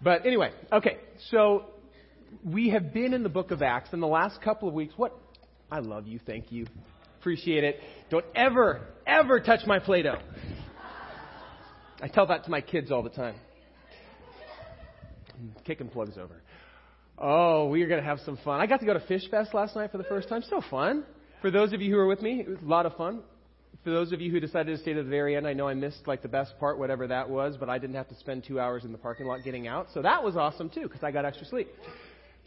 But anyway, okay, so we have been in the book of Acts in the last couple of weeks. What? I love you. Thank you. Appreciate it. Don't ever, ever touch my Play Doh. I tell that to my kids all the time. kicking plugs over. Oh, we are going to have some fun. I got to go to Fish Fest last night for the first time. So fun. For those of you who are with me, it was a lot of fun. For those of you who decided to stay to the very end, I know I missed like the best part, whatever that was, but I didn't have to spend two hours in the parking lot getting out. So that was awesome too, because I got extra sleep.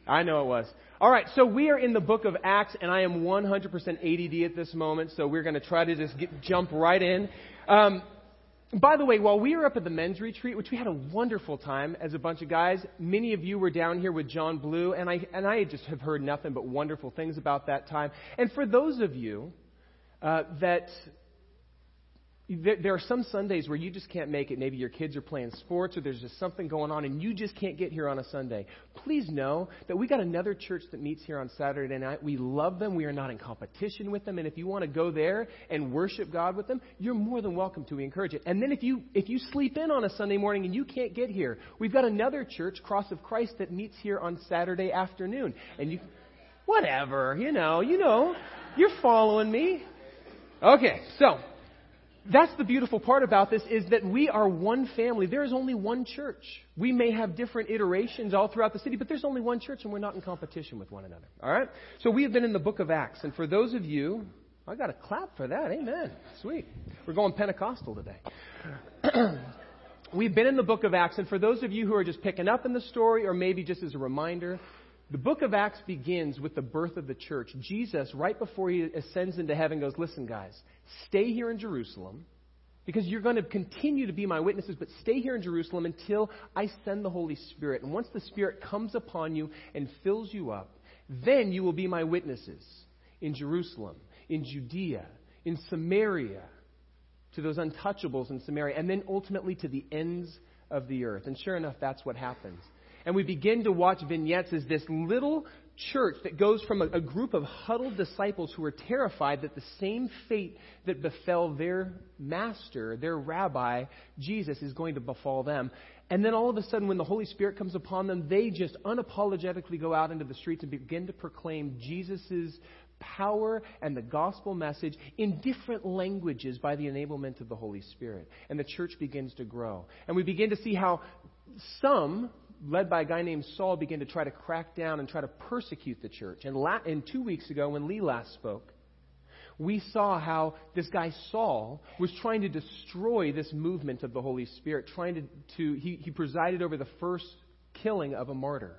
I know it was. All right, so we are in the book of Acts, and I am 100% ADD at this moment, so we're going to try to just get, jump right in. Um, by the way, while we were up at the men's retreat, which we had a wonderful time as a bunch of guys, many of you were down here with John Blue, and I and I just have heard nothing but wonderful things about that time. And for those of you uh, that there are some Sundays where you just can't make it. Maybe your kids are playing sports or there's just something going on and you just can't get here on a Sunday. Please know that we got another church that meets here on Saturday night. We love them. We are not in competition with them. And if you want to go there and worship God with them, you're more than welcome to. We encourage it. And then if you, if you sleep in on a Sunday morning and you can't get here, we've got another church, Cross of Christ, that meets here on Saturday afternoon. And you, whatever, you know, you know, you're following me. Okay, so that's the beautiful part about this is that we are one family. There is only one church. We may have different iterations all throughout the city, but there's only one church and we're not in competition with one another. All right? So we have been in the book of Acts. And for those of you, I got a clap for that. Amen. Sweet. We're going Pentecostal today. We've been in the book of Acts. And for those of you who are just picking up in the story or maybe just as a reminder, the book of Acts begins with the birth of the church. Jesus, right before he ascends into heaven, goes, Listen, guys, stay here in Jerusalem because you're going to continue to be my witnesses, but stay here in Jerusalem until I send the Holy Spirit. And once the Spirit comes upon you and fills you up, then you will be my witnesses in Jerusalem, in Judea, in Samaria, to those untouchables in Samaria, and then ultimately to the ends of the earth. And sure enough, that's what happens and we begin to watch vignettes as this little church that goes from a, a, group of huddled disciples who are terrified that the same fate that befell their master, their rabbi, Jesus, is going to befall them. And then all of a sudden, when the Holy Spirit comes upon them, they just unapologetically go out into the streets and begin to proclaim Jesus' power and the gospel message in different languages by the enablement of the Holy Spirit. And the church begins to grow. And we begin to see how some led by a guy named Saul, began to try to crack down and try to persecute the church. And, la- and two weeks ago, when Lee last spoke, we saw how this guy Saul was trying to destroy this movement of the Holy Spirit, trying to, to he, he presided over the first killing of a martyr.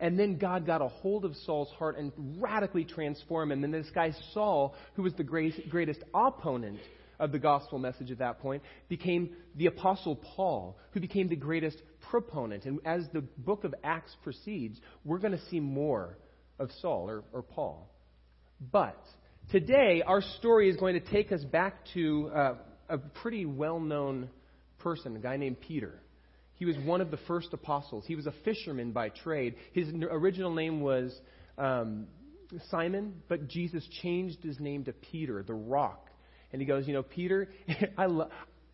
And then God got a hold of Saul's heart and radically transformed him. And this guy Saul, who was the great, greatest opponent of the gospel message at that point, became the Apostle Paul, who became the greatest proponent. And as the book of Acts proceeds, we're going to see more of Saul or, or Paul. But today, our story is going to take us back to uh, a pretty well known person, a guy named Peter. He was one of the first apostles. He was a fisherman by trade. His original name was um, Simon, but Jesus changed his name to Peter, the rock and he goes, You know, Peter, I lo-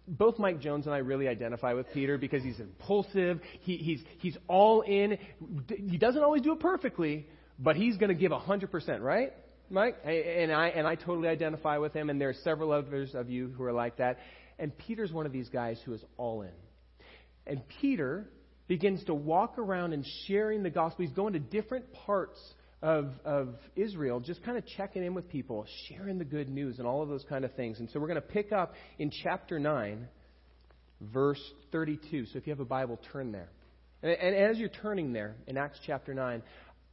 both Mike Jones and I really identify with Peter because he's impulsive. He, he's, he's all in. He doesn't always do it perfectly, but he's going to give 100%, right? Mike? And I, and I totally identify with him, and there are several others of you who are like that. And Peter's one of these guys who is all in. And Peter begins to walk around and sharing the gospel. He's going to different parts of, of Israel, just kind of checking in with people, sharing the good news, and all of those kind of things. And so we're going to pick up in chapter 9, verse 32. So if you have a Bible, turn there. And, and as you're turning there in Acts chapter 9,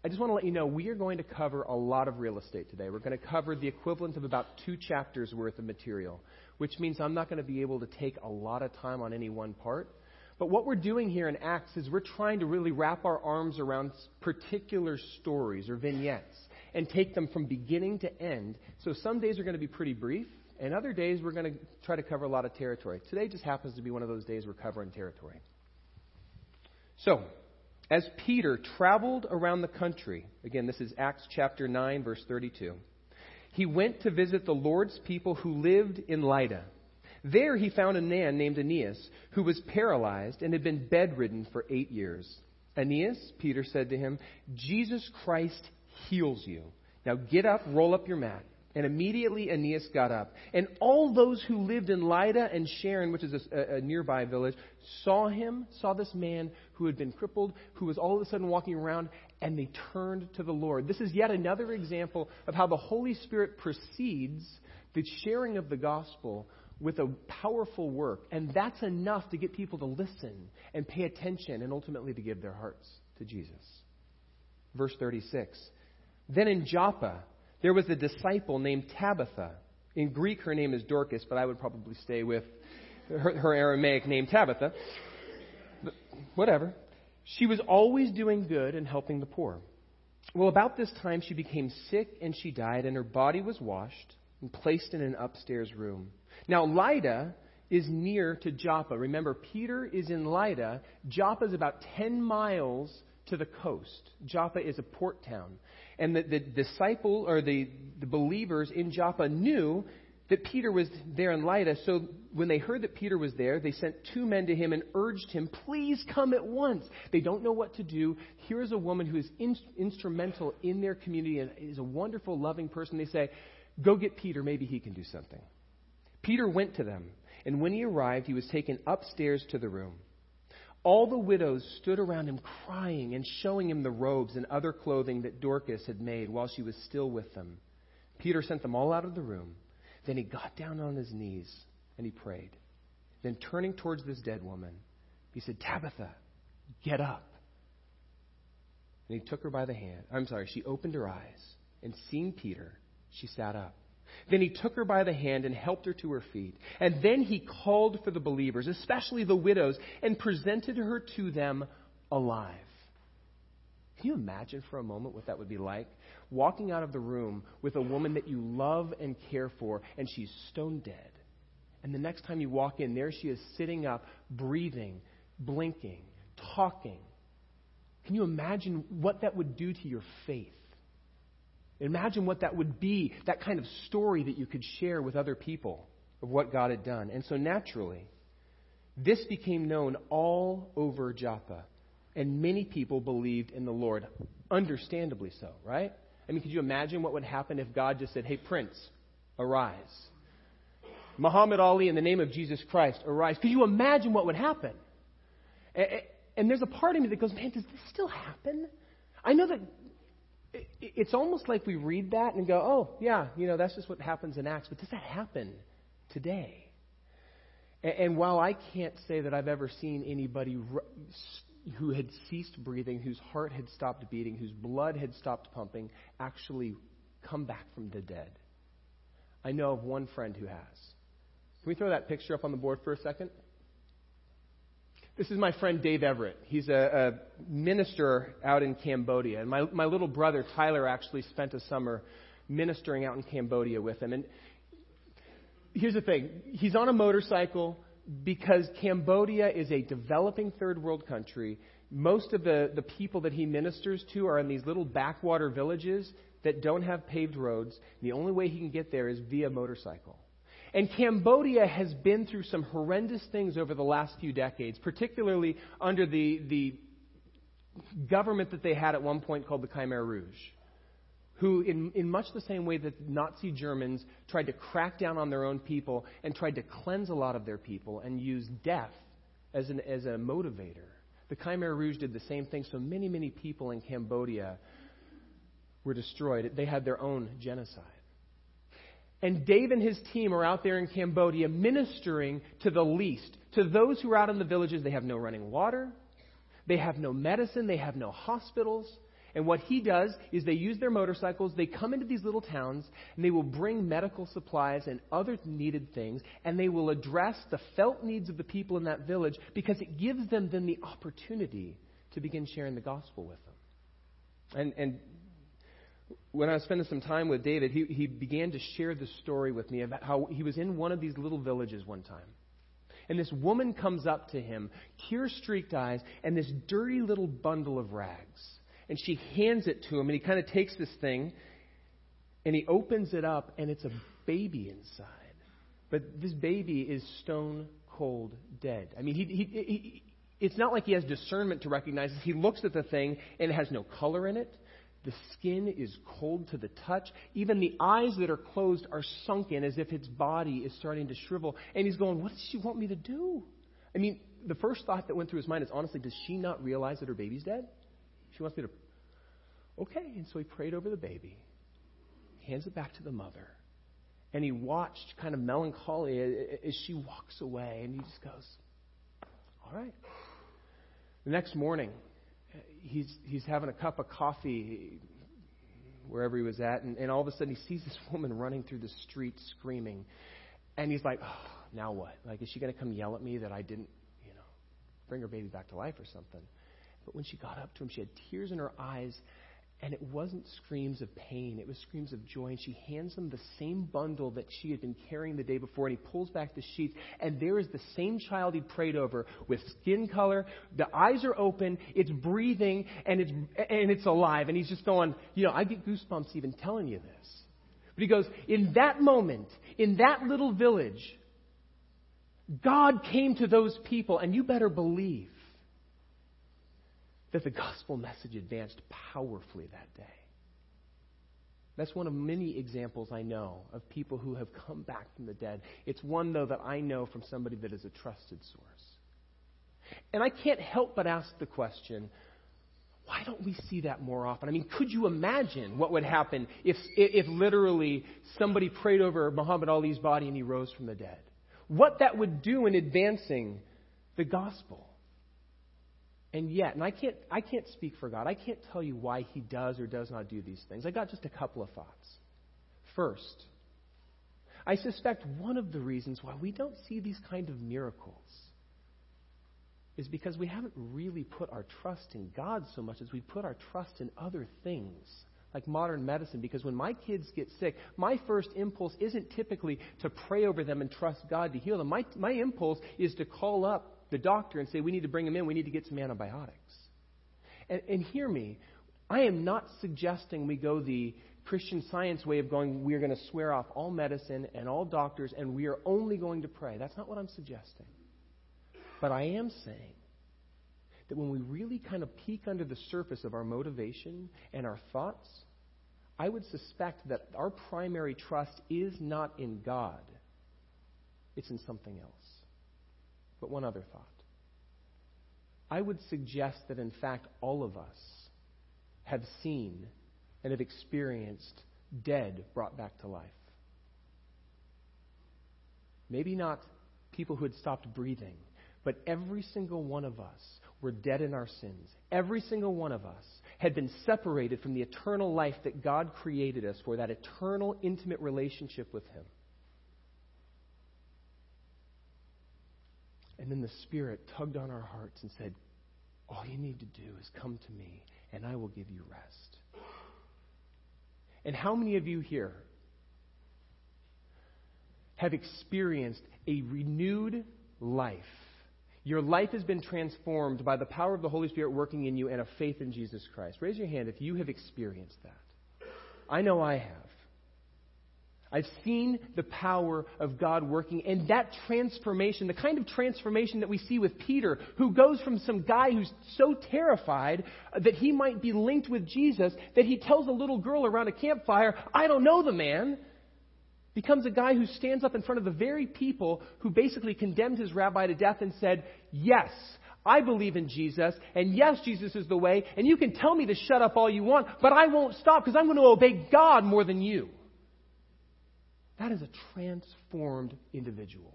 I just want to let you know we are going to cover a lot of real estate today. We're going to cover the equivalent of about two chapters worth of material, which means I'm not going to be able to take a lot of time on any one part. But what we're doing here in Acts is we're trying to really wrap our arms around particular stories or vignettes and take them from beginning to end. So some days are going to be pretty brief, and other days we're going to try to cover a lot of territory. Today just happens to be one of those days we're covering territory. So, as Peter traveled around the country, again, this is Acts chapter 9, verse 32, he went to visit the Lord's people who lived in Lydda. There he found a man named Aeneas who was paralyzed and had been bedridden for eight years. Aeneas, Peter said to him, Jesus Christ heals you. Now get up, roll up your mat. And immediately Aeneas got up. And all those who lived in Lydda and Sharon, which is a, a, nearby village, saw him, saw this man who had been crippled, who was all of a sudden walking around, and they turned to the Lord. This is yet another example of how the Holy Spirit precedes the sharing of the gospel with a powerful work. And that's enough to get people to listen and pay attention and ultimately to give their hearts to Jesus. Verse 36. Then in Joppa, there was a disciple named Tabitha. In Greek, her name is Dorcas, but I would probably stay with her, her Aramaic name, Tabitha. But whatever. She was always doing good and helping the poor. Well, about this time, she became sick and she died, and her body was washed and placed in an upstairs room. Now, Lydda is near to Joppa. Remember, Peter is in Lydda. Joppa is about 10 miles to the coast. Joppa is a port town. And the, the disciple or the, the believers in Joppa knew that Peter was there in Lydda. So when they heard that Peter was there, they sent two men to him and urged him, please come at once. They don't know what to do. Here is a woman who is in, instrumental in their community and is a wonderful, loving person. They say, go get Peter. Maybe he can do something. Peter went to them, and when he arrived, he was taken upstairs to the room. All the widows stood around him crying and showing him the robes and other clothing that Dorcas had made while she was still with them. Peter sent them all out of the room. Then he got down on his knees and he prayed. Then turning towards this dead woman, he said, Tabitha, get up. And he took her by the hand. I'm sorry, she opened her eyes, and seeing Peter, she sat up. Then he took her by the hand and helped her to her feet. And then he called for the believers, especially the widows, and presented her to them alive. Can you imagine for a moment what that would be like? Walking out of the room with a woman that you love and care for, and she's stone dead. And the next time you walk in, there she is sitting up, breathing, blinking, talking. Can you imagine what that would do to your faith? Imagine what that would be, that kind of story that you could share with other people of what God had done. And so naturally, this became known all over Joppa. And many people believed in the Lord. Understandably so, right? I mean, could you imagine what would happen if God just said, Hey, Prince, arise? Muhammad Ali, in the name of Jesus Christ, arise. Could you imagine what would happen? And there's a part of me that goes, Man, does this still happen? I know that it's almost like we read that and go, oh, yeah, you know, that's just what happens in Acts. But does that happen today? And, while I can't say that I've ever seen anybody who had ceased breathing, whose heart had stopped beating, whose blood had stopped pumping, actually come back from the dead, I know of one friend who has. Can we throw that picture up on the board for a second? This is my friend Dave Everett. He's a, a minister out in Cambodia. And my, my little brother, Tyler, actually spent a summer ministering out in Cambodia with him. And here's the thing he's on a motorcycle because Cambodia is a developing third world country. Most of the, the people that he ministers to are in these little backwater villages that don't have paved roads. The only way he can get there is via motorcycle. And Cambodia has been through some horrendous things over the last few decades, particularly under the, the government that they had at one point called the Khmer Rouge, who, in, in much the same way that Nazi Germans tried to crack down on their own people and tried to cleanse a lot of their people and use death as, an, as a motivator. The Khmer Rouge did the same thing, so many, many people in Cambodia were destroyed. They had their own genocide. And Dave and his team are out there in Cambodia ministering to the least. To those who are out in the villages, they have no running water, they have no medicine, they have no hospitals. And what he does is they use their motorcycles, they come into these little towns, and they will bring medical supplies and other needed things, and they will address the felt needs of the people in that village because it gives them then the opportunity to begin sharing the gospel with them. And, and when I was spending some time with David, he, he began to share the story with me about how he was in one of these little villages one time. And this woman comes up to him, tear streaked eyes, and this dirty little bundle of rags. And she hands it to him, and he kind of takes this thing and he opens it up, and it's a baby inside. But this baby is stone cold dead. I mean, he, he, he, it's not like he has discernment to recognize this. He looks at the thing and it has no color in it. The skin is cold to the touch. Even the eyes that are closed are sunken as if its body is starting to shrivel. And he's going, What does she want me to do? I mean, the first thought that went through his mind is honestly, does she not realize that her baby's dead? She wants me to. Okay. And so he prayed over the baby, hands it back to the mother. And he watched kind of melancholy as she walks away. And he just goes, All right. The next morning, he's, he's having a cup of coffee wherever he was at, and, and all of a sudden he sees this woman running through the street screaming. And he's like, oh, now what? Like, is she going to come yell at me that I didn't, you know, bring her baby back to life or something? But when she got up to him, she had tears in her eyes, and it wasn't screams of pain, it was screams of joy. And she hands him the same bundle that she had been carrying the day before. And he pulls back the sheets, and there is the same child he'd prayed over with skin color. The eyes are open, it's breathing, and it's, and it's alive. And he's just going, you know, I get goosebumps even telling you this. But he goes, in that moment, in that little village, God came to those people, and you better believe that the gospel message advanced powerfully that day. That's one of many examples I know of people who have come back from the dead. It's one, though, that I know from somebody that is a trusted source. And I can't help but ask the question why don't we see that more often? I mean, could you imagine what would happen if, if literally somebody prayed over Muhammad Ali's body and he rose from the dead? What that would do in advancing the gospel. And yet, and I can't, I can't speak for God. I can't tell you why He does or does not do these things. I got just a couple of thoughts. First, I suspect one of the reasons why we don't see these kind of miracles is because we haven't really put our trust in God so much as we put our trust in other things, like modern medicine. Because when my kids get sick, my first impulse isn't typically to pray over them and trust God to heal them. My, my impulse is to call up the doctor and say, we need to bring him in, we need to get some antibiotics. And, and hear me, I am not suggesting we go the Christian science way of going, we're going to swear off all medicine and all doctors and we are only going to pray. That's not what I'm suggesting. But I am saying that when we really kind of peek under the surface of our motivation and our thoughts, I would suspect that our primary trust is not in God, it's in something else. But one other thought. I would suggest that, in fact, all of us have seen and have experienced dead brought back to life. Maybe not people who had stopped breathing, but every single one of us were dead in our sins. Every single one of us had been separated from the eternal life that God created us for, that eternal, intimate relationship with Him. And then the Spirit tugged on our hearts and said, All you need to do is come to me, and I will give you rest. And how many of you here have experienced a renewed life? Your life has been transformed by the power of the Holy Spirit working in you and a faith in Jesus Christ. Raise your hand if you have experienced that. I know I have. I've seen the power of God working, and that transformation, the kind of transformation that we see with Peter, who goes from some guy who's so terrified that he might be linked with Jesus that he tells a little girl around a campfire, I don't know the man, becomes a guy who stands up in front of the very people who basically condemned his rabbi to death and said, Yes, I believe in Jesus, and yes, Jesus is the way, and you can tell me to shut up all you want, but I won't stop because I'm going to obey God more than you. That is a transformed individual.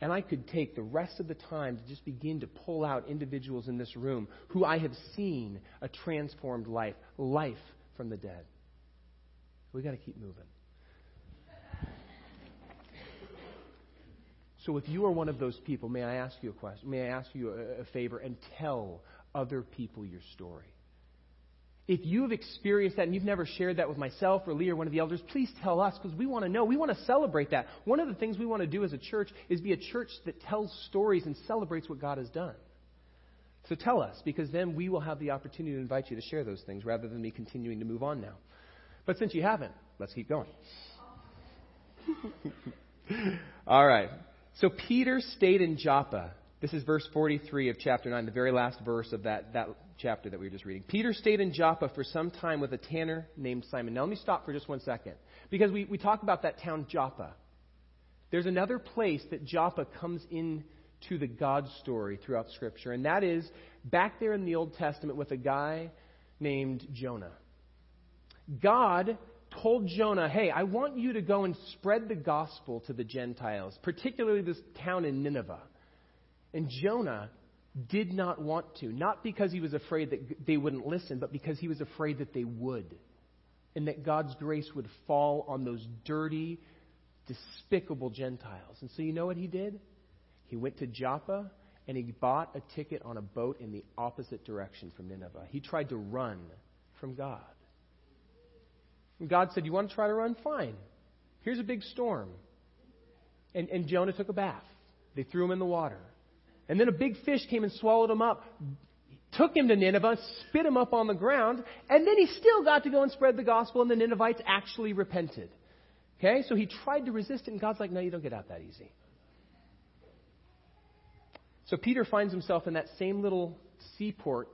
And I could take the rest of the time to just begin to pull out individuals in this room who I have seen a transformed life, life from the dead. We got to keep moving. So if you are one of those people, may I ask you a question? May I ask you a, a favor and tell other people your story? If you've experienced that and you've never shared that with myself or Lee or one of the elders, please tell us because we want to know. We want to celebrate that. One of the things we want to do as a church is be a church that tells stories and celebrates what God has done. So tell us because then we will have the opportunity to invite you to share those things rather than me continuing to move on now. But since you haven't, let's keep going. All right. So Peter stayed in Joppa. This is verse 43 of chapter 9, the very last verse of that, that chapter that we were just reading. Peter stayed in Joppa for some time with a tanner named Simon. Now, let me stop for just one second. Because we, we talk about that town Joppa. There's another place that Joppa comes in to the God story throughout Scripture, and that is back there in the Old Testament with a guy named Jonah. God told Jonah, Hey, I want you to go and spread the gospel to the Gentiles, particularly this town in Nineveh. And Jonah did not want to, not because he was afraid that they wouldn't listen, but because he was afraid that they would. And that God's grace would fall on those dirty, despicable Gentiles. And so you know what he did? He went to Joppa and he bought a ticket on a boat in the opposite direction from Nineveh. He tried to run from God. And God said, You want to try to run? Fine. Here's a big storm. And, and Jonah took a bath. They threw him in the water. And then a big fish came and swallowed him up, took him to Nineveh, spit him up on the ground, and then he still got to go and spread the gospel, and the Ninevites actually repented. Okay? So he tried to resist it, and God's like, No, you don't get out that easy. So Peter finds himself in that same little seaport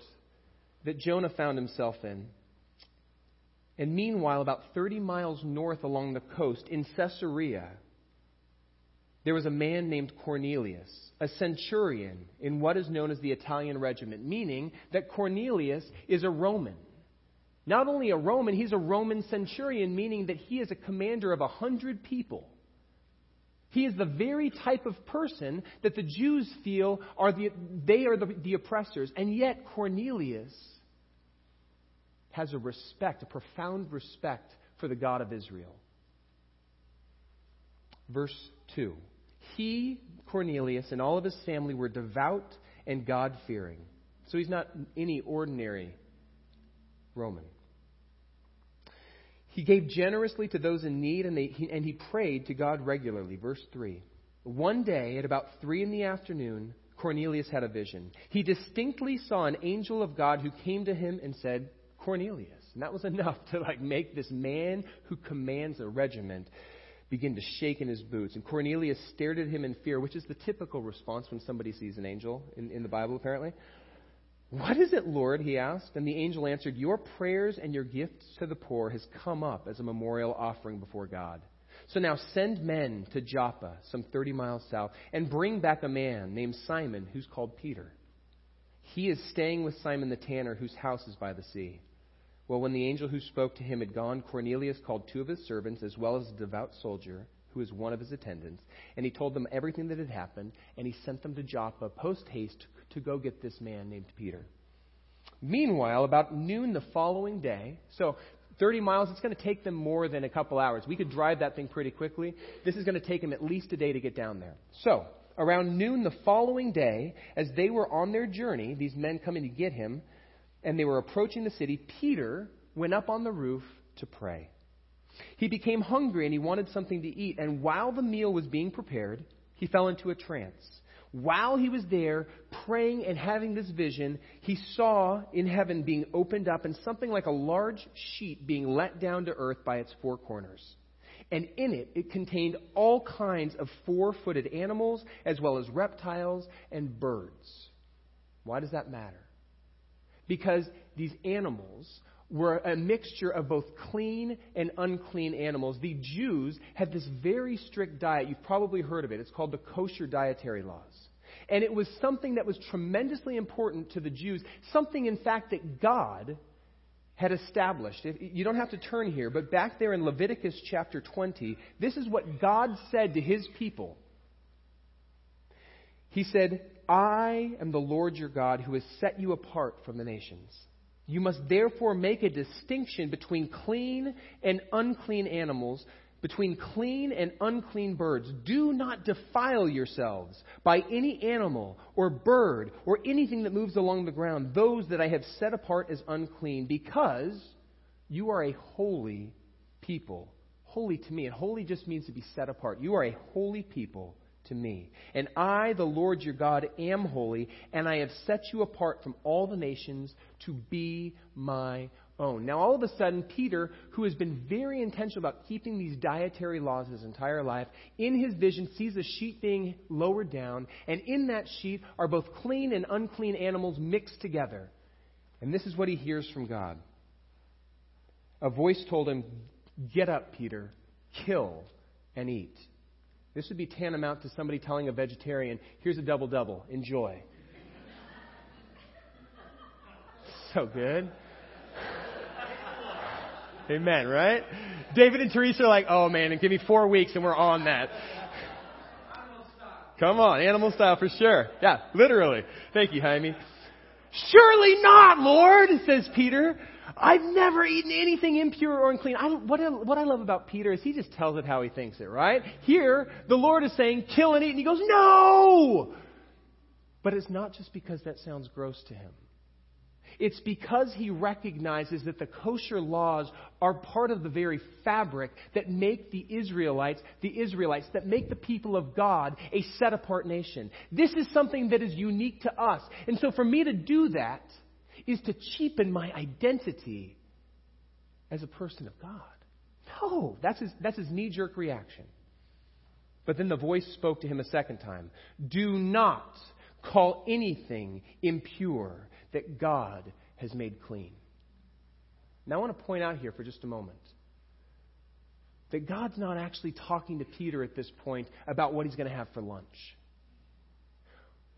that Jonah found himself in. And meanwhile, about 30 miles north along the coast in Caesarea, there was a man named Cornelius, a centurion in what is known as the Italian regiment, meaning that Cornelius is a Roman. Not only a Roman, he's a Roman centurion, meaning that he is a commander of a hundred people. He is the very type of person that the Jews feel are the, they are the, the oppressors. And yet, Cornelius has a respect, a profound respect for the God of Israel. Verse 2 He, Cornelius, and all of his family were devout and God fearing. So he's not any ordinary Roman. He gave generously to those in need, and, they, he, and he prayed to God regularly. Verse 3. One day, at about 3 in the afternoon, Cornelius had a vision. He distinctly saw an angel of God who came to him and said, Cornelius. And that was enough to like make this man who commands a regiment begin to shake in his boots. And Cornelius stared at him in fear, which is the typical response when somebody sees an angel in, in the Bible, apparently. What is it, Lord? he asked. And the angel answered, Your prayers and your gifts to the poor has come up as a memorial offering before God. So now send men to Joppa, some 30 miles south, and bring back a man named Simon who's called Peter. He is staying with Simon the tanner, whose house is by the sea. Well, when the angel who spoke to him had gone, Cornelius called two of his servants, as well as a devout soldier, who was one of his attendants, and he told them everything that had happened, and he sent them to Joppa post haste to go get this man named Peter. Meanwhile, about noon the following day, so 30 miles, it's going to take them more than a couple hours. We could drive that thing pretty quickly. This is going to take them at least a day to get down there. So, around noon the following day, as they were on their journey, these men coming to get him, and they were approaching the city, Peter went up on the roof to pray. He became hungry and he wanted something to eat, and while the meal was being prepared, he fell into a trance. While he was there praying and having this vision, he saw in heaven being opened up and something like a large sheet being let down to earth by its four corners. And in it, it contained all kinds of four footed animals, as well as reptiles and birds. Why does that matter? Because these animals were a mixture of both clean and unclean animals. The Jews had this very strict diet. You've probably heard of it. It's called the kosher dietary laws. And it was something that was tremendously important to the Jews, something, in fact, that God had established. You don't have to turn here, but back there in Leviticus chapter 20, this is what God said to his people. He said, I am the Lord your God who has set you apart from the nations. You must therefore make a distinction between clean and unclean animals, between clean and unclean birds. Do not defile yourselves by any animal or bird or anything that moves along the ground, those that I have set apart as unclean, because you are a holy people. Holy to me. And holy just means to be set apart. You are a holy people to me. And I, the Lord your God, am holy, and I have set you apart from all the nations to be my own. Now, all of a sudden, Peter, who has been very intentional about keeping these dietary laws his entire life, in his vision sees a sheet being lowered down, and in that sheet are both clean and unclean animals mixed together. And this is what he hears from God. A voice told him, Get up, Peter, kill and eat. This would be tantamount to somebody telling a vegetarian, Here's a double double, enjoy. so good. Amen, right? David and Teresa are like, oh man, and give me four weeks and we're on that. Come on, animal style for sure. Yeah, literally. Thank you, Jaime. Surely not, Lord, says Peter. I've never eaten anything impure or unclean. I, what, I, what I love about Peter is he just tells it how he thinks it, right? Here, the Lord is saying, kill and eat, and he goes, no! But it's not just because that sounds gross to him. It's because he recognizes that the kosher laws are part of the very fabric that make the Israelites, the Israelites, that make the people of God a set apart nation. This is something that is unique to us. And so for me to do that is to cheapen my identity as a person of God. No, that's his, that's his knee jerk reaction. But then the voice spoke to him a second time Do not call anything impure that God has made clean. Now, I want to point out here for just a moment that God's not actually talking to Peter at this point about what he's going to have for lunch.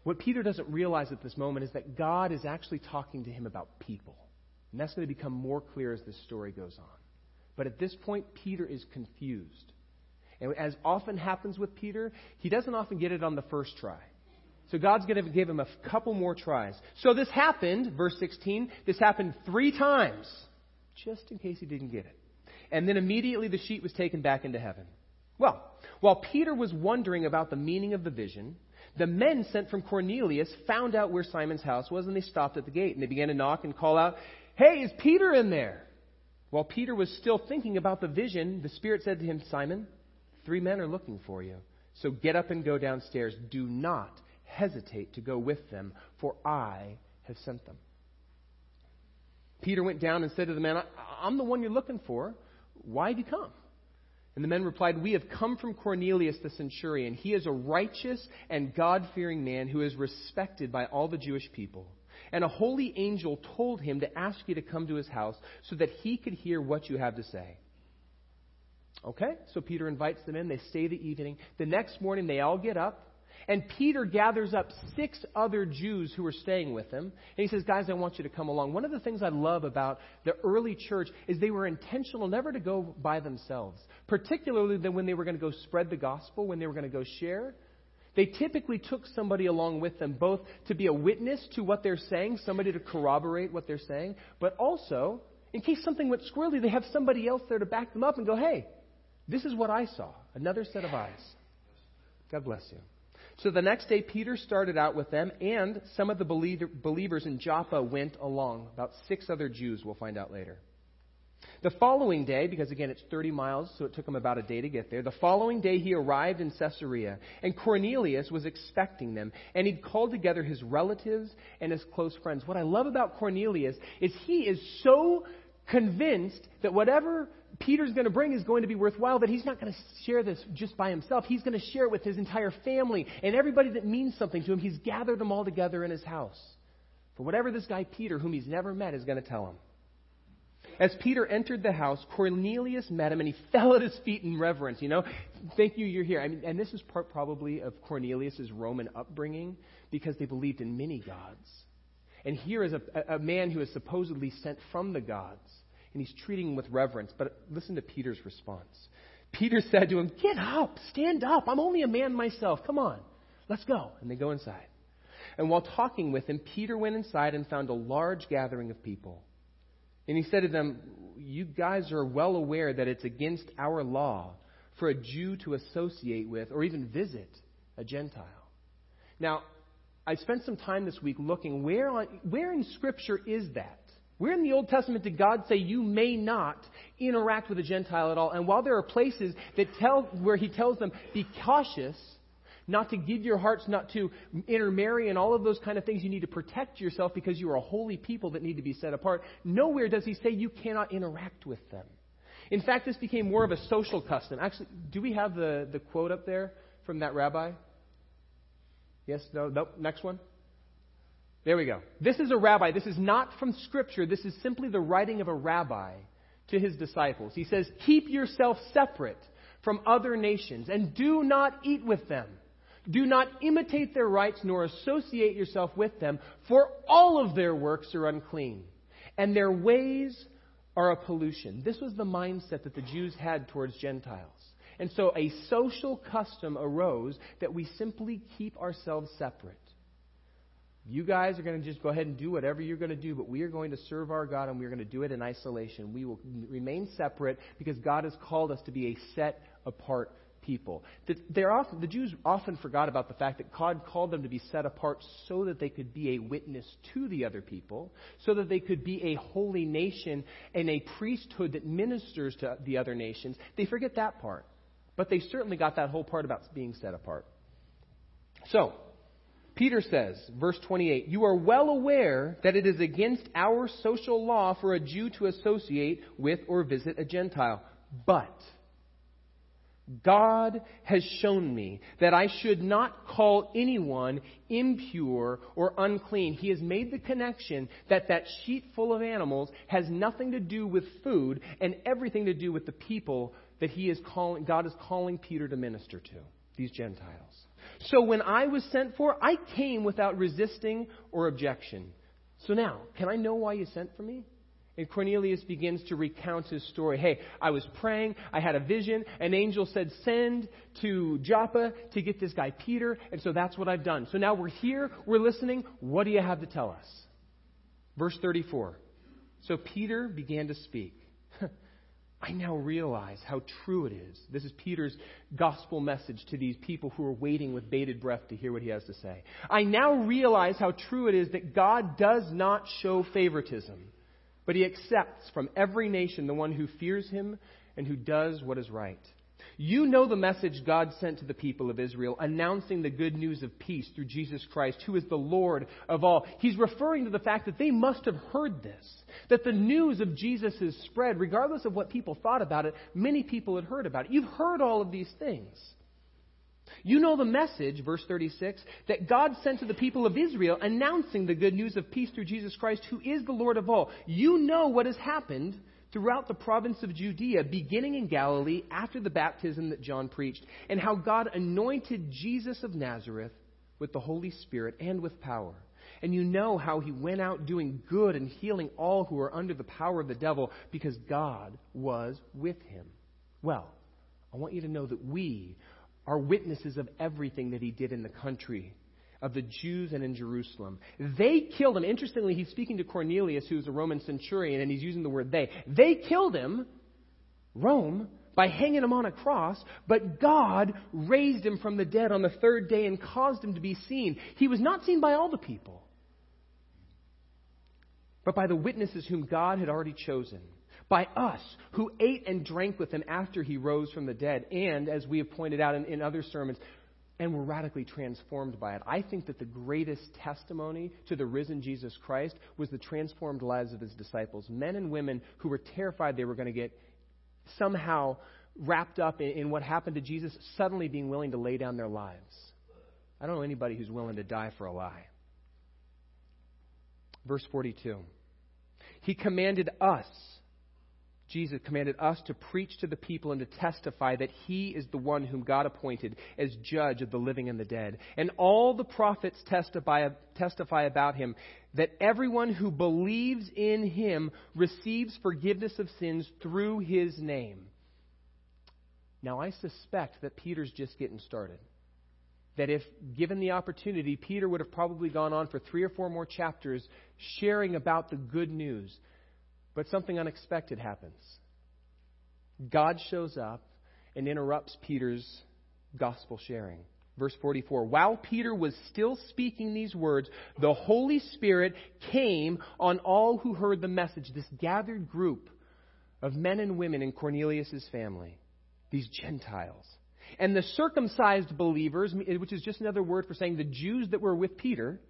What Peter doesn't realize at this moment is that God is actually talking to him about people. And that's going to become more clear as this story goes on. But at this point, Peter is confused. And as often happens with Peter, he doesn't often get it on the first try. So God's going to give him a couple more tries. So this happened, verse 16, this happened three times, just in case he didn't get it. And then immediately the sheet was taken back into heaven. Well, while Peter was wondering about the meaning of the vision, the men sent from Cornelius found out where Simon's house was, and they stopped at the gate. And they began to knock and call out, Hey, is Peter in there? While Peter was still thinking about the vision, the Spirit said to him, Simon, three men are looking for you. So get up and go downstairs. Do not hesitate to go with them, for I have sent them. Peter went down and said to the man, I'm the one you're looking for. Why have you come? And the men replied, We have come from Cornelius the centurion. He is a righteous and God fearing man who is respected by all the Jewish people. And a holy angel told him to ask you to come to his house so that he could hear what you have to say. Okay, so Peter invites them in. They stay the evening. The next morning, they all get up. And Peter gathers up six other Jews who are staying with him. And he says, Guys, I want you to come along. One of the things I love about the early church is they were intentional never to go by themselves, particularly when they were going to go spread the gospel, when they were going to go share. They typically took somebody along with them, both to be a witness to what they're saying, somebody to corroborate what they're saying, but also, in case something went squirrely, they have somebody else there to back them up and go, Hey, this is what I saw. Another set of eyes. God bless you. So the next day, Peter started out with them, and some of the believers in Joppa went along. About six other Jews, we'll find out later. The following day, because again it's 30 miles, so it took him about a day to get there, the following day he arrived in Caesarea, and Cornelius was expecting them, and he'd called together his relatives and his close friends. What I love about Cornelius is he is so convinced that whatever Peter's going to bring is going to be worthwhile, that he's not going to share this just by himself. He's going to share it with his entire family and everybody that means something to him. He's gathered them all together in his house. For whatever this guy Peter, whom he's never met, is going to tell him. As Peter entered the house, Cornelius met him and he fell at his feet in reverence. You know, thank you, you're here. I mean, and this is part probably of Cornelius' Roman upbringing because they believed in many gods. And here is a, a man who is supposedly sent from the gods and he's treating him with reverence. But listen to Peter's response. Peter said to him, Get up, stand up. I'm only a man myself. Come on, let's go. And they go inside. And while talking with him, Peter went inside and found a large gathering of people. And he said to them, You guys are well aware that it's against our law for a Jew to associate with or even visit a Gentile. Now, I spent some time this week looking where, on, where in Scripture is that? Where in the Old Testament did God say you may not interact with a Gentile at all? And while there are places that tell, where He tells them, be cautious, not to give your hearts, not to intermarry, and all of those kind of things. You need to protect yourself because you are a holy people that need to be set apart. Nowhere does he say you cannot interact with them. In fact, this became more of a social custom. Actually, do we have the, the quote up there from that rabbi? Yes? No? Nope. Next one. There we go. This is a rabbi. This is not from Scripture. This is simply the writing of a rabbi to his disciples. He says, Keep yourself separate from other nations and do not eat with them. Do not imitate their rites nor associate yourself with them, for all of their works are unclean, and their ways are a pollution. This was the mindset that the Jews had towards Gentiles. And so a social custom arose that we simply keep ourselves separate. You guys are going to just go ahead and do whatever you're going to do, but we are going to serve our God and we are going to do it in isolation. We will remain separate because God has called us to be a set apart people. Often, the Jews often forgot about the fact that God called them to be set apart so that they could be a witness to the other people, so that they could be a holy nation and a priesthood that ministers to the other nations. They forget that part. But they certainly got that whole part about being set apart. So, Peter says, verse 28, You are well aware that it is against our social law for a Jew to associate with or visit a Gentile. But God has shown me that I should not call anyone impure or unclean. He has made the connection that that sheet full of animals has nothing to do with food and everything to do with the people that he is calling, God is calling Peter to minister to, these Gentiles. So when I was sent for, I came without resisting or objection. So now, can I know why you sent for me? And Cornelius begins to recount his story. Hey, I was praying, I had a vision, an angel said, send to Joppa to get this guy Peter, and so that's what I've done. So now we're here, we're listening. What do you have to tell us? Verse 34. So Peter began to speak. I now realize how true it is. This is Peter's gospel message to these people who are waiting with bated breath to hear what he has to say. I now realize how true it is that God does not show favoritism, but he accepts from every nation the one who fears him and who does what is right. You know the message God sent to the people of Israel, announcing the good news of peace through Jesus Christ, who is the Lord of all. He's referring to the fact that they must have heard this, that the news of Jesus is spread, regardless of what people thought about it. Many people had heard about it. You've heard all of these things. You know the message, verse 36, that God sent to the people of Israel, announcing the good news of peace through Jesus Christ, who is the Lord of all. You know what has happened throughout the province of Judea, beginning in Galilee after the baptism that John preached, and how God anointed Jesus of Nazareth with the Holy Spirit and with power. And you know how he went out doing good and healing all who were under the power of the devil because God was with him. Well, I want you to know that we are witnesses of everything that he did in the country of the Jews and in Jerusalem. They killed him. Interestingly, he's speaking to Cornelius, who's a Roman centurion, and he's using the word they. They killed him, Rome, by hanging him on a cross, but God raised him from the dead on the third day and caused him to be seen. He was not seen by all the people, but by the witnesses whom God had already chosen. By us, who ate and drank with him after he rose from the dead, and, as we have pointed out in, in other sermons, and were radically transformed by it. I think that the greatest testimony to the risen Jesus Christ was the transformed lives of his disciples. Men and women who were terrified they were going to get somehow wrapped up in, in what happened to Jesus, suddenly being willing to lay down their lives. I don't know anybody who's willing to die for a lie. Verse 42. He commanded us Jesus commanded us to preach to the people and to testify that he is the one whom God appointed as judge of the living and the dead. And all the prophets testify, testify about him that everyone who believes in him receives forgiveness of sins through his name. Now, I suspect that Peter's just getting started. That if given the opportunity, Peter would have probably gone on for three or four more chapters sharing about the good news but something unexpected happens. God shows up and interrupts Peter's gospel sharing. Verse 44 While Peter was still speaking these words, the Holy Spirit came on all who heard the message, this gathered group of men and women in Cornelius' family, these Gentiles. And the circumcised believers, which is just another word for saying the Jews that were with Peter,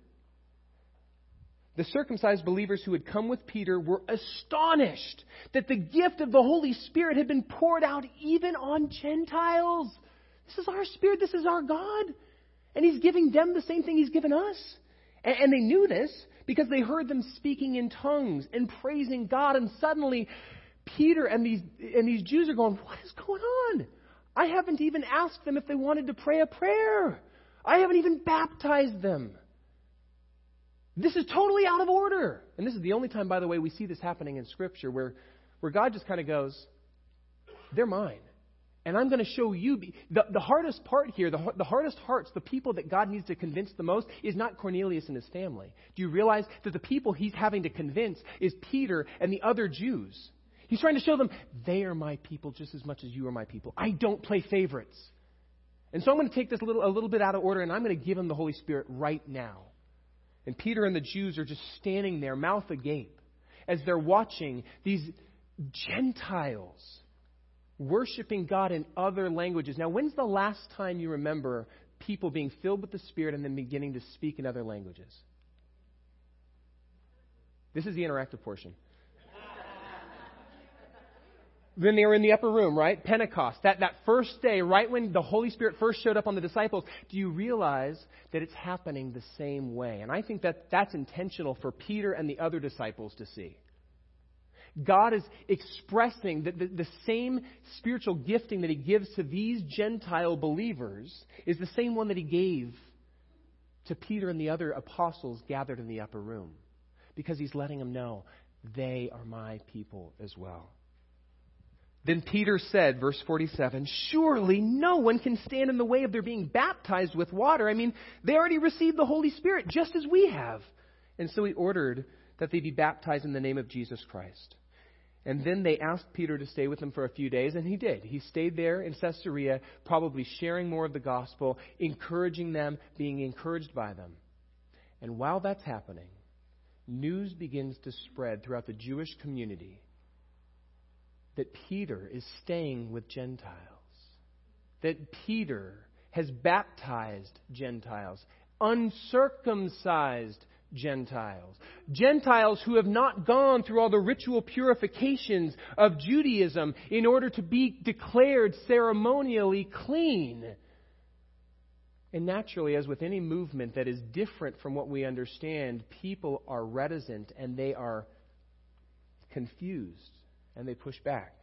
the circumcised believers who had come with Peter were astonished that the gift of the Holy Spirit had been poured out even on Gentiles. This is our Spirit, this is our God. And He's giving them the same thing He's given us. And, and they knew this because they heard them speaking in tongues and praising God. And suddenly, Peter and these, and these Jews are going, What is going on? I haven't even asked them if they wanted to pray a prayer. I haven't even baptized them. This is totally out of order. And this is the only time, by the way, we see this happening in Scripture where, where God just kind of goes, They're mine. And I'm going to show you. The, the hardest part here, the, the hardest hearts, the people that God needs to convince the most, is not Cornelius and his family. Do you realize that the people he's having to convince is Peter and the other Jews? He's trying to show them, they are my people just as much as you are my people. I don't play favorites. And so I'm going to take this a little, a little bit out of order and I'm going to give him the Holy Spirit right now. And Peter and the Jews are just standing there, mouth agape, as they're watching these Gentiles worshiping God in other languages. Now, when's the last time you remember people being filled with the Spirit and then beginning to speak in other languages? This is the interactive portion. Then they were in the upper room, right? Pentecost. That, that first day, right when the Holy Spirit first showed up on the disciples, do you realize that it's happening the same way? And I think that that's intentional for Peter and the other disciples to see. God is expressing that the, the, same spiritual gifting that He gives to these Gentile believers is the same one that He gave to Peter and the other apostles gathered in the upper room. Because He's letting them know they are my people as well. Then Peter said, verse 47, Surely no one can stand in the way of their being baptized with water. I mean, they already received the Holy Spirit just as we have. And so he ordered that they be baptized in the name of Jesus Christ. And then they asked Peter to stay with them for a few days, and he did. He stayed there in Caesarea, probably sharing more of the gospel, encouraging them, being encouraged by them. And while that's happening, news begins to spread throughout the Jewish community that Peter is staying with Gentiles, that Peter has baptized Gentiles, uncircumcised Gentiles. Gentiles who have not gone through all the ritual purifications of Judaism in order to be declared ceremonially clean. And naturally, as with any movement that is different from what we understand, people are reticent and they are confused and they push back.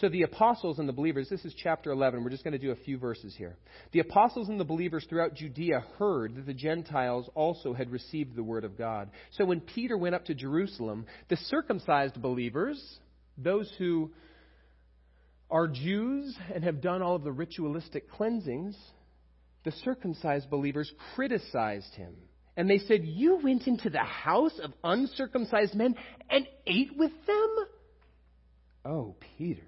So the apostles and the believers, this is chapter 11. We're just going to do a few verses here. The apostles and the believers throughout Judea heard that the Gentiles also had received the word of God. So when Peter went up to Jerusalem, the circumcised believers, those who are Jews and have done all of the ritualistic cleansings, the circumcised believers criticized him. And they said, You went into the house of uncircumcised men and ate with them? Oh, Peter.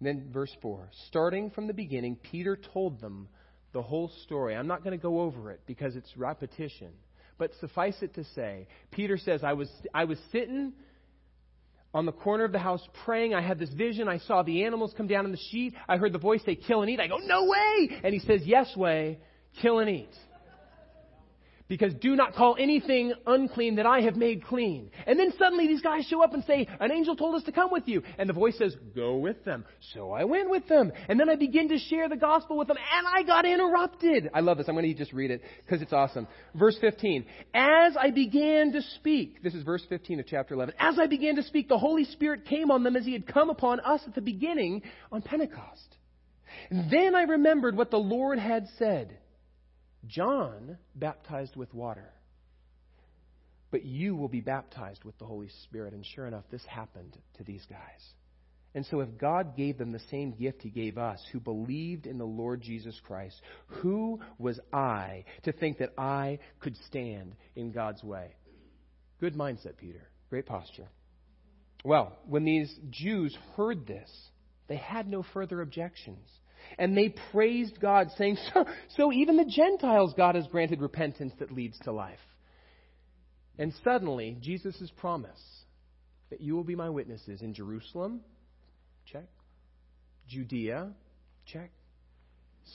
Then, verse 4 starting from the beginning, Peter told them the whole story. I'm not going to go over it because it's repetition. But suffice it to say, Peter says, I was, I was sitting on the corner of the house praying. I had this vision. I saw the animals come down in the sheet. I heard the voice say, Kill and eat. I go, No way! And he says, Yes, way, kill and eat. Because do not call anything unclean that I have made clean. And then suddenly these guys show up and say, An angel told us to come with you. And the voice says, Go with them. So I went with them. And then I begin to share the gospel with them, and I got interrupted. I love this. I'm going to just read it because it's awesome. Verse 15. As I began to speak, this is verse 15 of chapter 11. As I began to speak, the Holy Spirit came on them as he had come upon us at the beginning on Pentecost. Then I remembered what the Lord had said. John baptized with water, but you will be baptized with the Holy Spirit. And sure enough, this happened to these guys. And so, if God gave them the same gift He gave us, who believed in the Lord Jesus Christ, who was I to think that I could stand in God's way? Good mindset, Peter. Great posture. Well, when these Jews heard this, they had no further objections. And they praised God, saying, so, so even the Gentiles God has granted repentance that leads to life. And suddenly, Jesus' promise that you will be my witnesses in Jerusalem, check. Judea, check.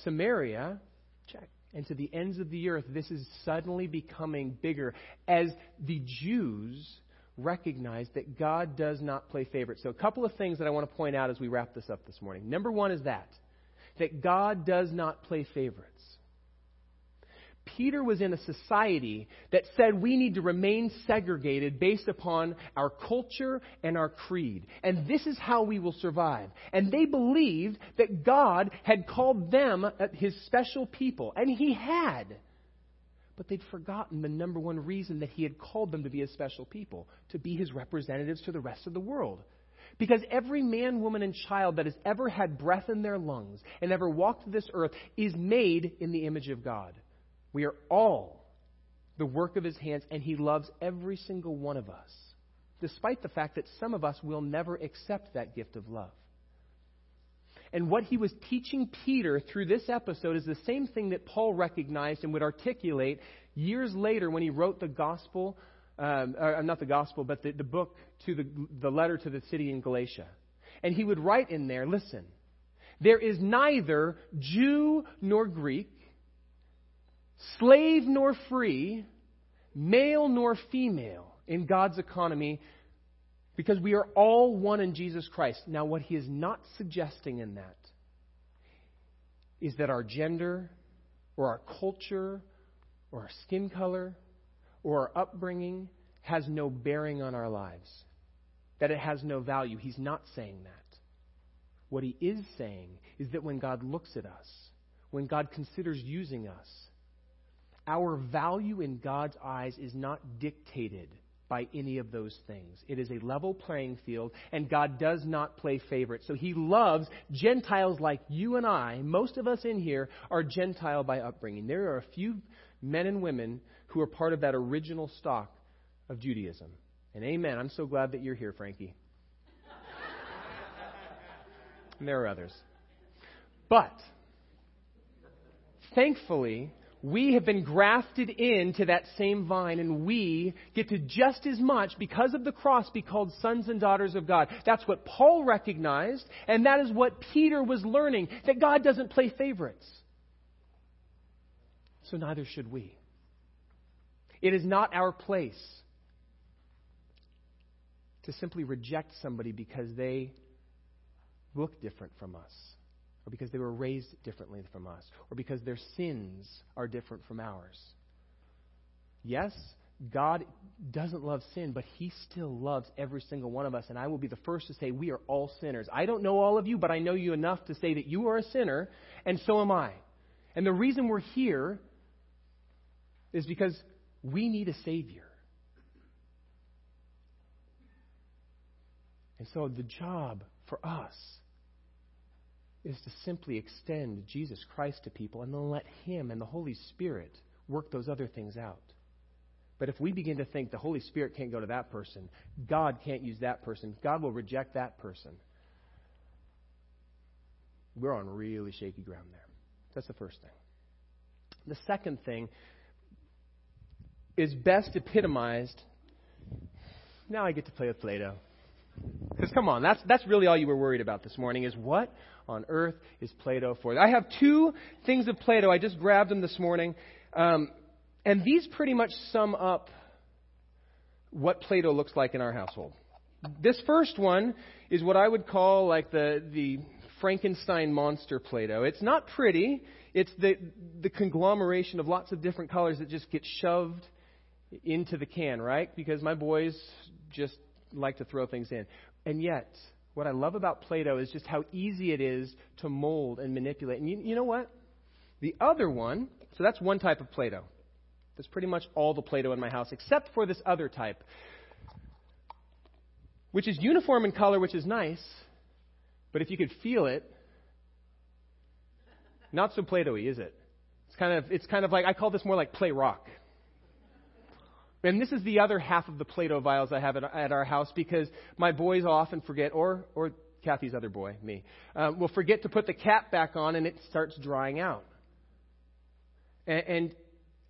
Samaria, check. And to the ends of the earth, this is suddenly becoming bigger as the Jews recognize that God does not play favorites. So, a couple of things that I want to point out as we wrap this up this morning. Number one is that, that God does not play favorites. Peter was in a society that said we need to remain segregated based upon our culture and our creed. And this is how we will survive. And they believed that God had called them uh, his special people. And he had. But they'd forgotten the number one reason that he had called them to be his special people to be his representatives to the rest of the world. Because every man, woman, and child that has ever had breath in their lungs and ever walked this earth is made in the image of God. We are all the work of his hands, and he loves every single one of us, despite the fact that some of us will never accept that gift of love. And what he was teaching Peter through this episode is the same thing that Paul recognized and would articulate years later when he wrote the gospel, um, or not the gospel, but the, the book to the, the letter to the city in Galatia. And he would write in there, listen, there is neither Jew nor Greek, slave nor free, male nor female in God's economy because we are all one in Jesus Christ. Now, what he is not suggesting in that is that our gender or our culture or our skin color or our upbringing has no bearing on our lives, that it has no value. He's not saying that. What he is saying is that when God looks at us, when God considers using us, our value in God's eyes is not dictated by any of those things. It is a level playing field, and God does not play favorites. So He loves Gentiles like you and I. Most of us in here are Gentile by upbringing. There are a few men and women who are part of that original stock of Judaism. And amen. I'm so glad that you're here, Frankie. and there are others. But, thankfully, we have been grafted into that same vine, and we get to just as much, because of the cross, be called sons and daughters of God. That's what Paul recognized, and that is what Peter was learning that God doesn't play favorites. So neither should we. It is not our place to simply reject somebody because they look different from us or because they were raised differently from us, or because their sins are different from ours. Yes, God doesn't love sin, but He still loves every single one of us. And I will be the first to say we are all sinners. I don't know all of you, but I know you enough to say that you are a sinner, and so am I. And the reason we're here is because we need a Savior. And so the job for us is to simply extend Jesus Christ to people and then let Him and the Holy Spirit work those other things out. But if we begin to think the Holy Spirit can't go to that person, God can't use that person, God will reject that person, we're on really shaky ground there. That's the first thing. The second thing is best epitomized. Now I get to play with Play Doh. Because come on, that's, that's really all you were worried about this morning is what on earth is Play-Doh for? I have two things of Play-Doh. I just grabbed them this morning. Um, and these pretty much sum up what Play-Doh looks like in our household. This first one is what I would call like the, the Frankenstein monster Play-Doh. It's not pretty. It's the, the conglomeration of lots of different colors that just get shoved into the can, right? Because my boys just like to throw things in. And yet, what I love about Play Doh is just how easy it is to mold and manipulate. And you, you know what? The other one, so that's one type of Play Doh. That's pretty much all the Play Doh in my house, except for this other type, which is uniform in color, which is nice, but if you could feel it, not so Play Doh is it? It's kind of, it's kind of like, I call this more like play rock. And this is the other half of the Play-Doh vials I have at, at our house because my boys often forget, or, or Kathy's other boy, me, uh, will forget to put the cap back on and it starts drying out. And, and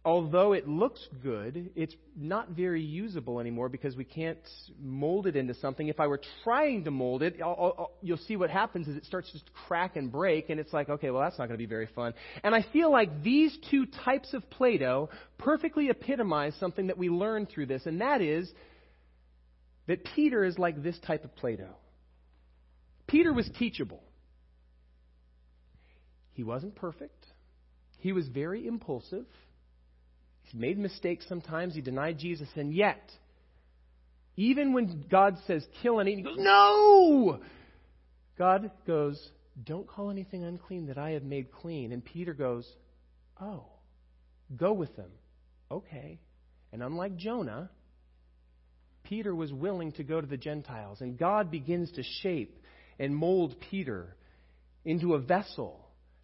although it looks good, it's not very usable anymore because we can't mold it into something. If I were trying to mold it, I'll, I'll, you'll see what happens is it starts to crack and break, and it's like, okay, well, that's not going to be very fun. And I feel like these two types of Play Doh perfectly epitomize something that we learn through this, and that is that Peter is like this type of Play Doh. Peter was teachable. He wasn't perfect. He was very impulsive. He made mistakes sometimes. He denied Jesus. And yet, even when God says, kill and eat, he goes, no! God goes, don't call anything unclean that I have made clean. And Peter goes, oh, go with them. Okay. And unlike Jonah, Peter was willing to go to the Gentiles. And God begins to shape and mold Peter into a vessel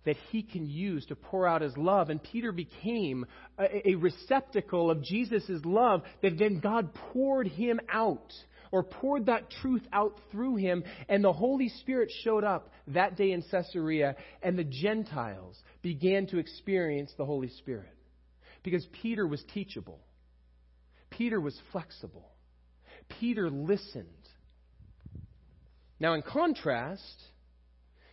that he can use to pour out his love. And Peter became a, a receptacle of Jesus' love that then God poured him out or poured that truth out through him. And the Holy Spirit showed up that day in Caesarea, and the Gentiles began to experience the Holy Spirit. Because Peter was teachable, Peter was flexible, Peter listened. Now, in contrast,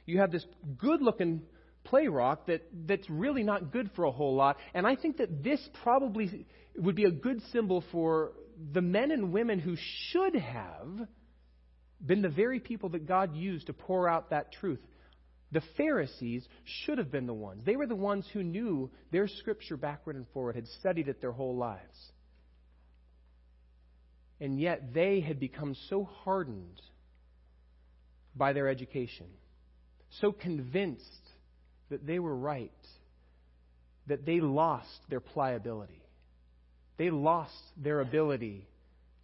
you have this good looking play rock that, that's really not good for a whole lot. And I think that this probably would be a good symbol for the men and women who should have been the very people that God used to pour out that truth. The Pharisees should have been the ones. They were the ones who knew their scripture backward and forward, had studied it their whole lives. And yet they had become so hardened by their education, so convinced that they were right, that they lost their pliability. They lost their ability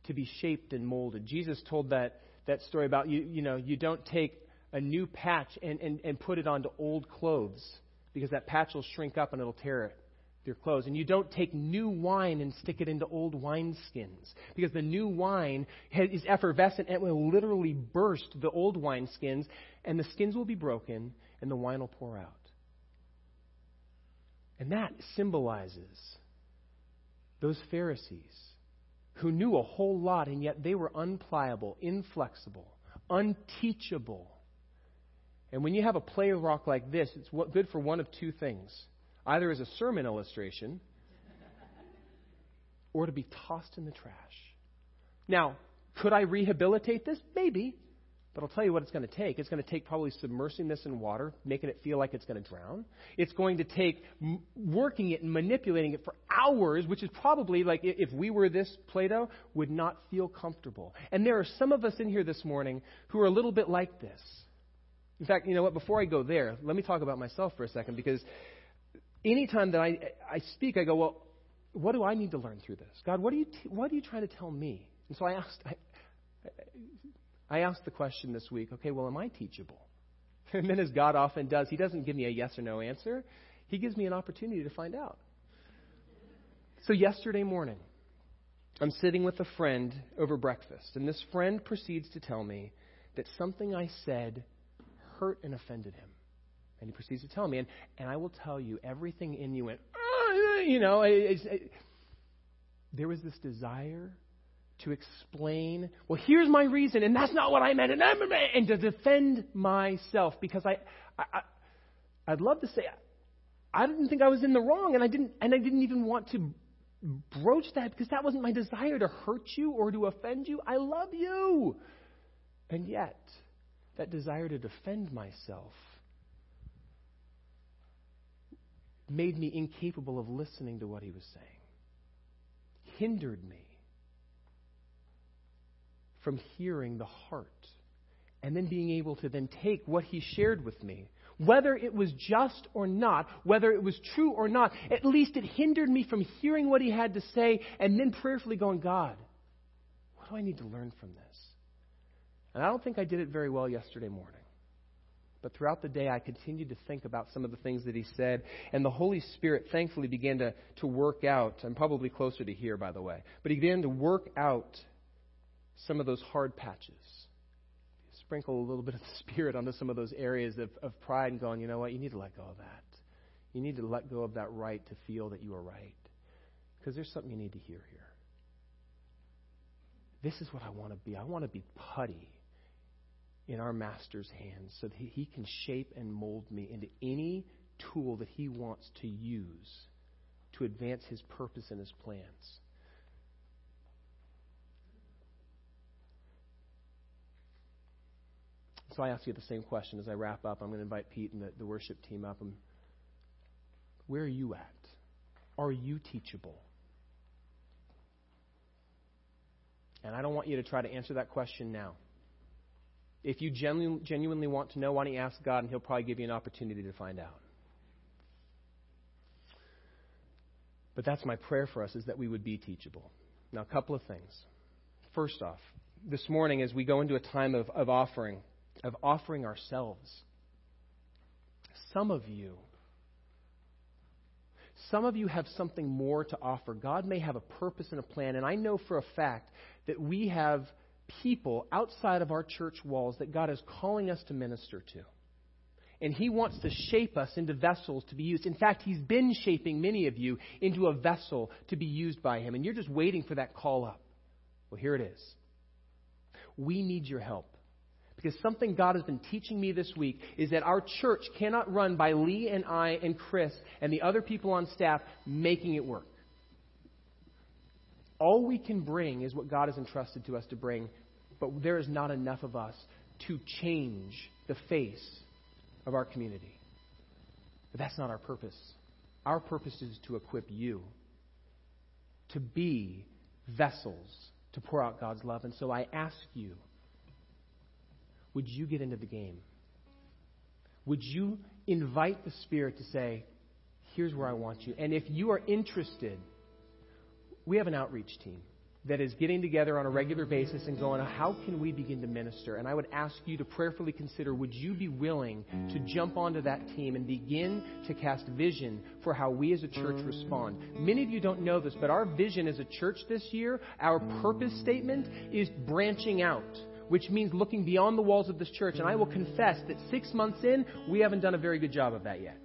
to be shaped and molded. Jesus told that, that story about you, you know, you don't take a new patch and, and, and put it onto old clothes because that patch will shrink up and it'll tear it your clothes. And you don't take new wine and stick it into old wineskins because the new wine is effervescent and will literally burst the old wineskins and the skins will be broken and the wine will pour out. And that symbolizes those Pharisees who knew a whole lot, and yet they were unpliable, inflexible, unteachable. And when you have a play rock like this, it's good for one of two things either as a sermon illustration or to be tossed in the trash. Now, could I rehabilitate this? Maybe. But I'll tell you what it's going to take. It's going to take probably submersing this in water, making it feel like it's going to drown. It's going to take m- working it and manipulating it for hours, which is probably like if we were this Play Doh, would not feel comfortable. And there are some of us in here this morning who are a little bit like this. In fact, you know what? Before I go there, let me talk about myself for a second because anytime that I, I speak, I go, well, what do I need to learn through this? God, what are you, t- what are you trying to tell me? And so I asked, I, I asked the question this week, okay, well, am I teachable? And then, as God often does, He doesn't give me a yes or no answer. He gives me an opportunity to find out. So, yesterday morning, I'm sitting with a friend over breakfast, and this friend proceeds to tell me that something I said hurt and offended him. And he proceeds to tell me, and, and I will tell you, everything in you went, ah, you know, it, it, there was this desire to explain, well, here's my reason, and that's not what I meant, and, and to defend myself because I, I, I'd love to say I didn't think I was in the wrong, and I didn't, and I didn't even want to broach that because that wasn't my desire to hurt you or to offend you. I love you, and yet that desire to defend myself made me incapable of listening to what he was saying, hindered me from hearing the heart and then being able to then take what he shared with me, whether it was just or not, whether it was true or not, at least it hindered me from hearing what he had to say and then prayerfully going, God, what do I need to learn from this? And I don't think I did it very well yesterday morning. But throughout the day, I continued to think about some of the things that he said, and the Holy Spirit thankfully began to, to work out. I'm probably closer to here, by the way. But he began to work out some of those hard patches. Sprinkle a little bit of the Spirit onto some of those areas of, of pride and going, you know what, you need to let go of that. You need to let go of that right to feel that you are right. Because there's something you need to hear here. This is what I want to be. I want to be putty in our Master's hands so that He can shape and mold me into any tool that He wants to use to advance His purpose and His plans. So I ask you the same question as I wrap up. I'm going to invite Pete and the, the worship team up. And where are you at? Are you teachable? And I don't want you to try to answer that question now. If you genu- genuinely want to know, why don't you ask God, and He'll probably give you an opportunity to find out. But that's my prayer for us, is that we would be teachable. Now, a couple of things. First off, this morning, as we go into a time of, of offering, of offering ourselves, some of you some of you have something more to offer. God may have a purpose and a plan, and I know for a fact that we have people outside of our church walls that God is calling us to minister to. And He wants to shape us into vessels to be used. In fact, He's been shaping many of you into a vessel to be used by Him, and you're just waiting for that call up. Well, here it is. We need your help. Because something God has been teaching me this week is that our church cannot run by Lee and I and Chris and the other people on staff making it work. All we can bring is what God has entrusted to us to bring, but there is not enough of us to change the face of our community. But that's not our purpose. Our purpose is to equip you to be vessels to pour out God's love. And so I ask you would you get into the game? Would you invite the Spirit to say, Here's where I want you? And if you are interested, we have an outreach team that is getting together on a regular basis and going, How can we begin to minister? And I would ask you to prayerfully consider would you be willing to jump onto that team and begin to cast vision for how we as a church respond? Many of you don't know this, but our vision as a church this year, our purpose statement is branching out which means looking beyond the walls of this church. And I will confess that six months in, we haven't done a very good job of that yet.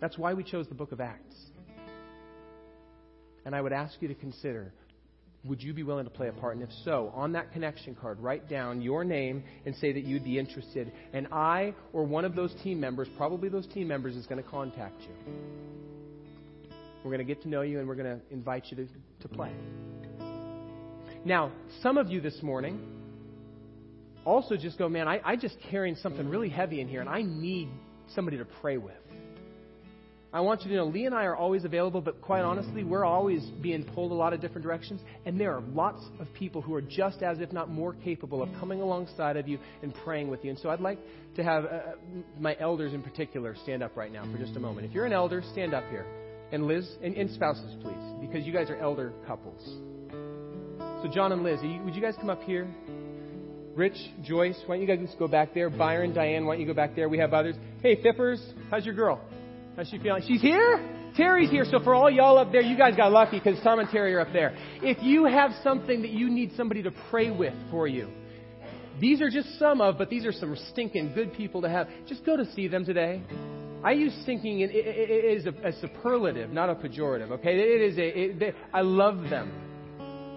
That's why we chose the book of Acts. And I would ask you to consider would you be willing to play a part? And if so, on that connection card, write down your name and say that you'd be interested. And I or one of those team members, probably those team members, is going to contact you. We're going to get to know you and we're going to invite you to, to play. Now, some of you this morning also just go, man, I, I just carrying something really heavy in here, and I need somebody to pray with. I want you to know, Lee and I are always available, but quite honestly, we're always being pulled a lot of different directions, and there are lots of people who are just as, if not more, capable of coming alongside of you and praying with you. And so I'd like to have uh, my elders in particular stand up right now for just a moment. If you're an elder, stand up here. And Liz, and, and spouses, please, because you guys are elder couples. So, John and Liz, would you guys come up here? Rich, Joyce, why don't you guys go back there? Byron, Diane, why don't you go back there? We have others. Hey, Fippers, how's your girl? How's she feeling? She's here? Terry's here. So for all y'all up there, you guys got lucky because Tom and Terry are up there. If you have something that you need somebody to pray with for you, these are just some of, but these are some stinking good people to have. Just go to see them today. I use stinking, it, it, it is a, a, superlative, not a pejorative, okay? It is a, it, they, I love them.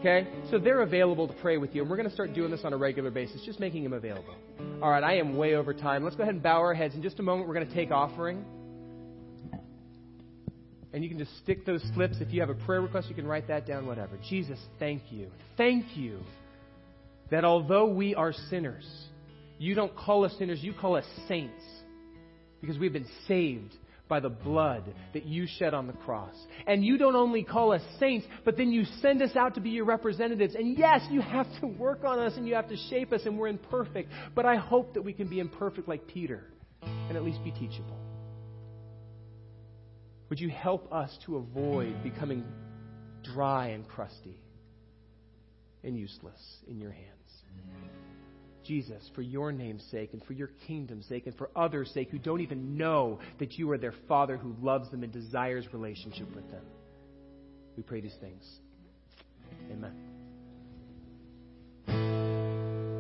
Okay? So they're available to pray with you. And we're going to start doing this on a regular basis, just making them available. All right, I am way over time. Let's go ahead and bow our heads. In just a moment, we're going to take offering. And you can just stick those slips. If you have a prayer request, you can write that down, whatever. Jesus, thank you. Thank you that although we are sinners, you don't call us sinners, you call us saints because we've been saved by the blood that you shed on the cross. And you don't only call us saints, but then you send us out to be your representatives. And yes, you have to work on us and you have to shape us, and we're imperfect. But I hope that we can be imperfect like Peter and at least be teachable. Would you help us to avoid becoming dry and crusty and useless in your hands? Jesus, for your name's sake and for your kingdom's sake and for others' sake who don't even know that you are their Father who loves them and desires relationship with them. We pray these things. Amen.